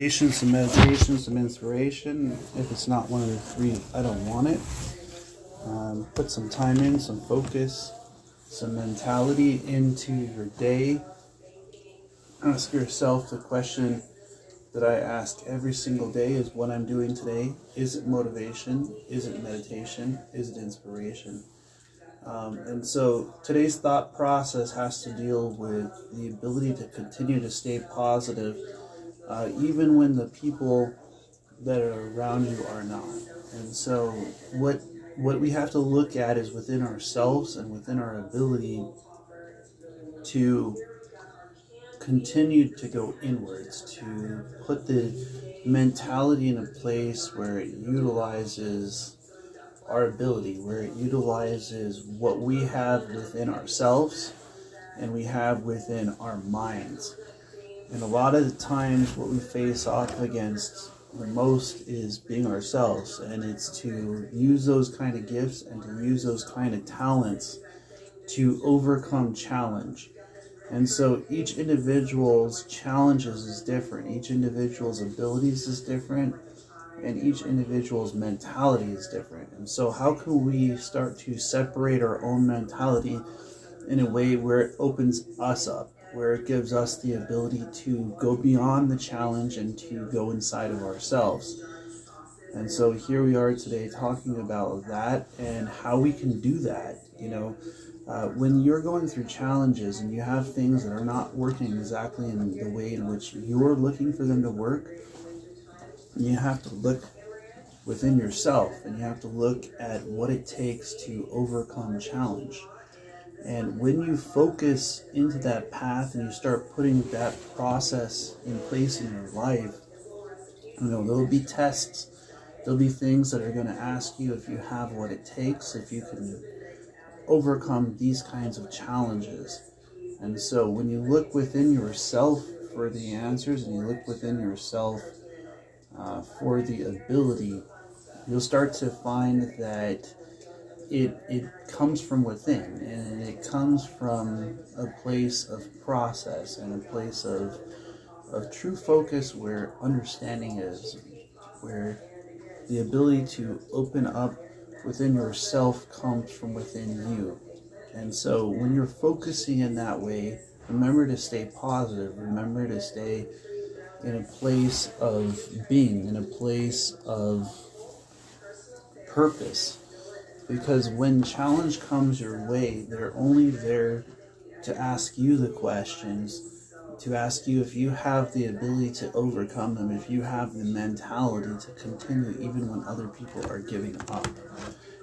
Patience, some meditation, some inspiration. If it's not one of the three, I don't want it. Um, put some time in, some focus, some mentality into your day. Ask yourself the question that I ask every single day is what I'm doing today. Is it motivation? Is it meditation? Is it inspiration? Um, and so today's thought process has to deal with the ability to continue to stay positive uh, even when the people that are around you are not. And so, what what we have to look at is within ourselves and within our ability to continue to go inwards, to put the mentality in a place where it utilizes our ability, where it utilizes what we have within ourselves and we have within our minds. And a lot of the times, what we face off against the most is being ourselves, and it's to use those kind of gifts and to use those kind of talents to overcome challenge. And so each individual's challenges is different, each individual's abilities is different, and each individual's mentality is different. And so, how can we start to separate our own mentality in a way where it opens us up? Where it gives us the ability to go beyond the challenge and to go inside of ourselves. And so here we are today talking about that and how we can do that. You know, uh, when you're going through challenges and you have things that are not working exactly in the way in which you're looking for them to work, you have to look within yourself and you have to look at what it takes to overcome challenge. And when you focus into that path and you start putting that process in place in your life, you know, there'll be tests. There'll be things that are going to ask you if you have what it takes, if you can overcome these kinds of challenges. And so when you look within yourself for the answers and you look within yourself uh, for the ability, you'll start to find that it it comes from within and it comes from a place of process and a place of of true focus where understanding is where the ability to open up within yourself comes from within you. And so when you're focusing in that way remember to stay positive remember to stay in a place of being in a place of purpose because when challenge comes your way, they're only there to ask you the questions, to ask you if you have the ability to overcome them, if you have the mentality to continue even when other people are giving up.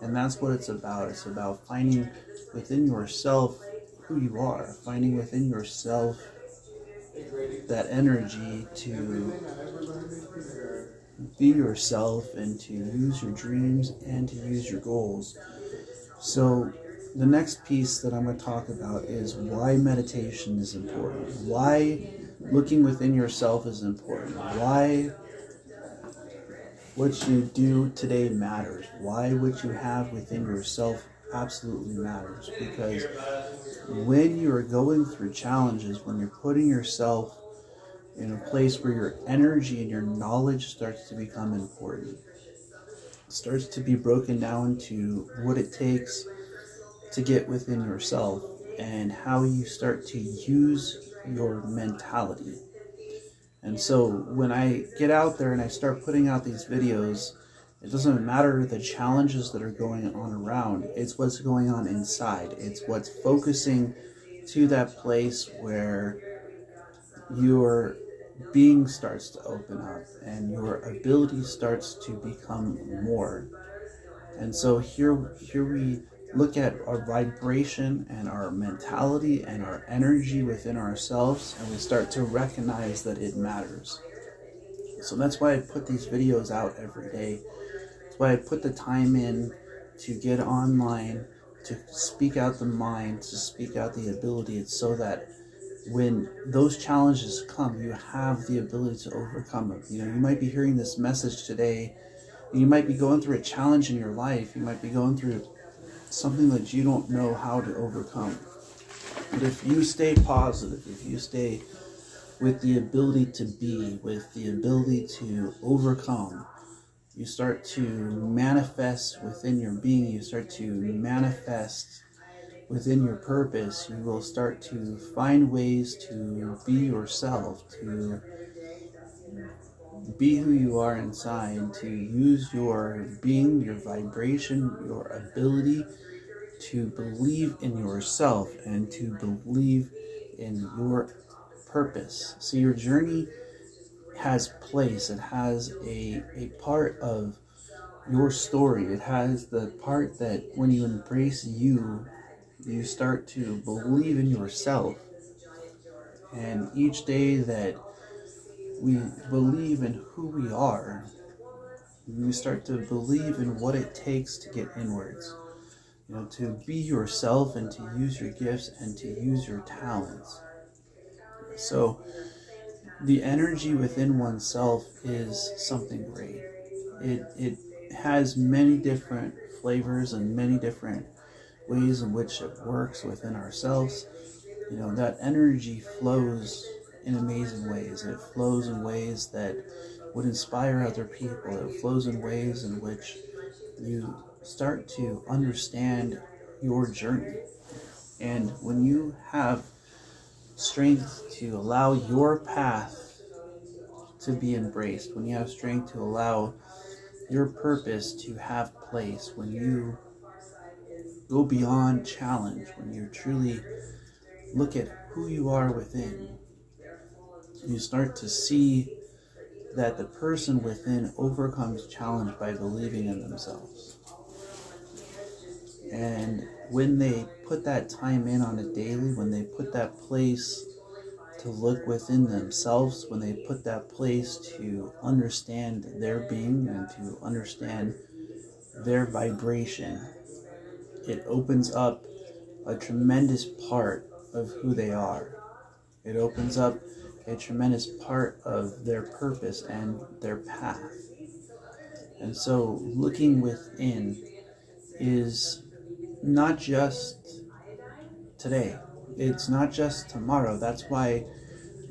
And that's what it's about. It's about finding within yourself who you are, finding within yourself that energy to be yourself and to use your dreams and to use your goals. So, the next piece that I'm going to talk about is why meditation is important. Why looking within yourself is important. Why what you do today matters. Why what you have within yourself absolutely matters. Because when you're going through challenges, when you're putting yourself in a place where your energy and your knowledge starts to become important. It starts to be broken down to what it takes to get within yourself and how you start to use your mentality. And so when I get out there and I start putting out these videos, it doesn't matter the challenges that are going on around, it's what's going on inside. It's what's focusing to that place where your being starts to open up and your ability starts to become more. And so here here we look at our vibration and our mentality and our energy within ourselves and we start to recognize that it matters. So that's why I put these videos out every day. That's why I put the time in to get online, to speak out the mind, to speak out the ability. It's so that when those challenges come, you have the ability to overcome them. You know, you might be hearing this message today, and you might be going through a challenge in your life. You might be going through something that you don't know how to overcome. But if you stay positive, if you stay with the ability to be, with the ability to overcome. You start to manifest within your being, you start to manifest within your purpose. You will start to find ways to be yourself, to be who you are inside, to use your being, your vibration, your ability to believe in yourself and to believe in your purpose. So your journey has place, it has a, a part of your story. It has the part that when you embrace you, you start to believe in yourself. And each day that we believe in who we are, we start to believe in what it takes to get inwards. You know, to be yourself and to use your gifts and to use your talents. So, the energy within oneself is something great. It, it has many different flavors and many different ways in which it works within ourselves. You know, that energy flows in amazing ways. It flows in ways that would inspire other people. It flows in ways in which you start to understand your journey. And when you have strength to allow your path to be embraced, when you have strength to allow your purpose to have place, when you go beyond challenge, when you truly look at who you are within, you start to see that the person within overcomes challenge by believing in themselves. And when they put that time in on a daily, when they put that place to look within themselves, when they put that place to understand their being and to understand their vibration, it opens up a tremendous part of who they are. It opens up a tremendous part of their purpose and their path. And so, looking within is not just today, it's not just tomorrow. That's why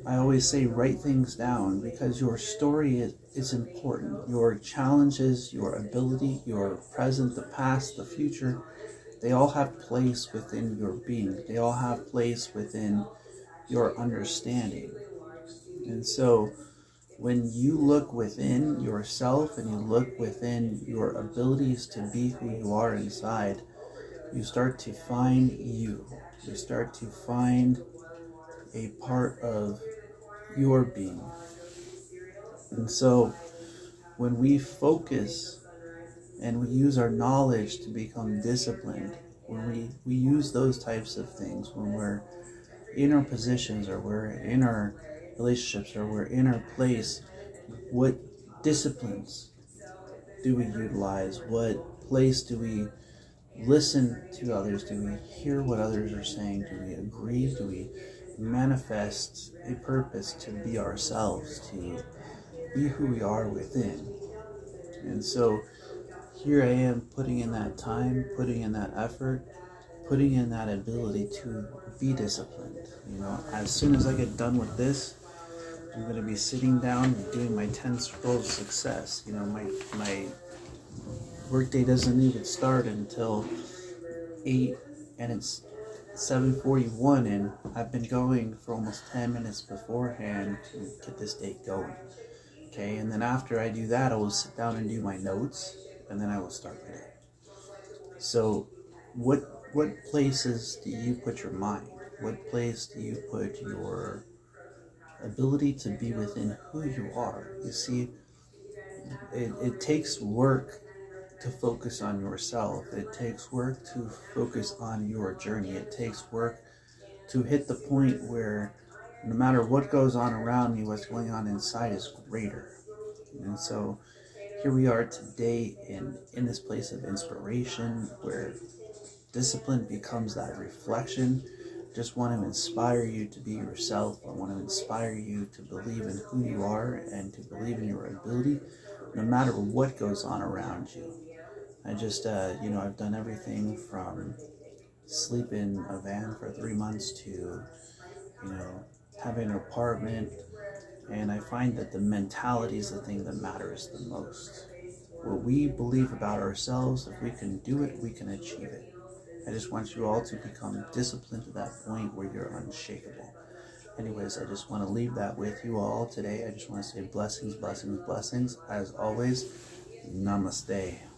I always say write things down because your story is, is important. Your challenges, your ability, your present, the past, the future, they all have place within your being, they all have place within your understanding. And so, when you look within yourself and you look within your abilities to be who you are inside, you start to find you. You start to find a part of your being. And so, when we focus and we use our knowledge to become disciplined, when we, we use those types of things, when we're in our positions or we're in our relationships or we're in our place, what disciplines do we utilize? What place do we listen to others? Do we hear what others are saying? Do we agree? Do we manifest a purpose to be ourselves, to be who we are within? And so here I am putting in that time, putting in that effort, putting in that ability to be disciplined. You know, as soon as I get done with this, I'm going to be sitting down and doing my 10 scrolls of success. You know, my my workday doesn't even start until 8 and it's 7:41 and I've been going for almost 10 minutes beforehand to get this day going. Okay, and then after I do that, I will sit down and do my notes and then I will start my day. So, what what places do you put your mind? What place do you put your ability to be within who you are. You see, it, it takes work to focus on yourself. It takes work to focus on your journey. It takes work to hit the point where no matter what goes on around me, what's going on inside is greater. And so here we are today in, in this place of inspiration where discipline becomes that reflection just want to inspire you to be yourself. I want to inspire you to believe in who you are and to believe in your ability, no matter what goes on around you. I just, uh, you know, I've done everything from sleep in a van for three months to, you know, having an apartment, and I find that the mentality is the thing that matters the most. What we believe about ourselves, if we can do it, we can achieve it. I just want you all to become disciplined to that point where you're unshakable. Anyways, I just want to leave that with you all today. I just want to say blessings, blessings, blessings. As always, namaste.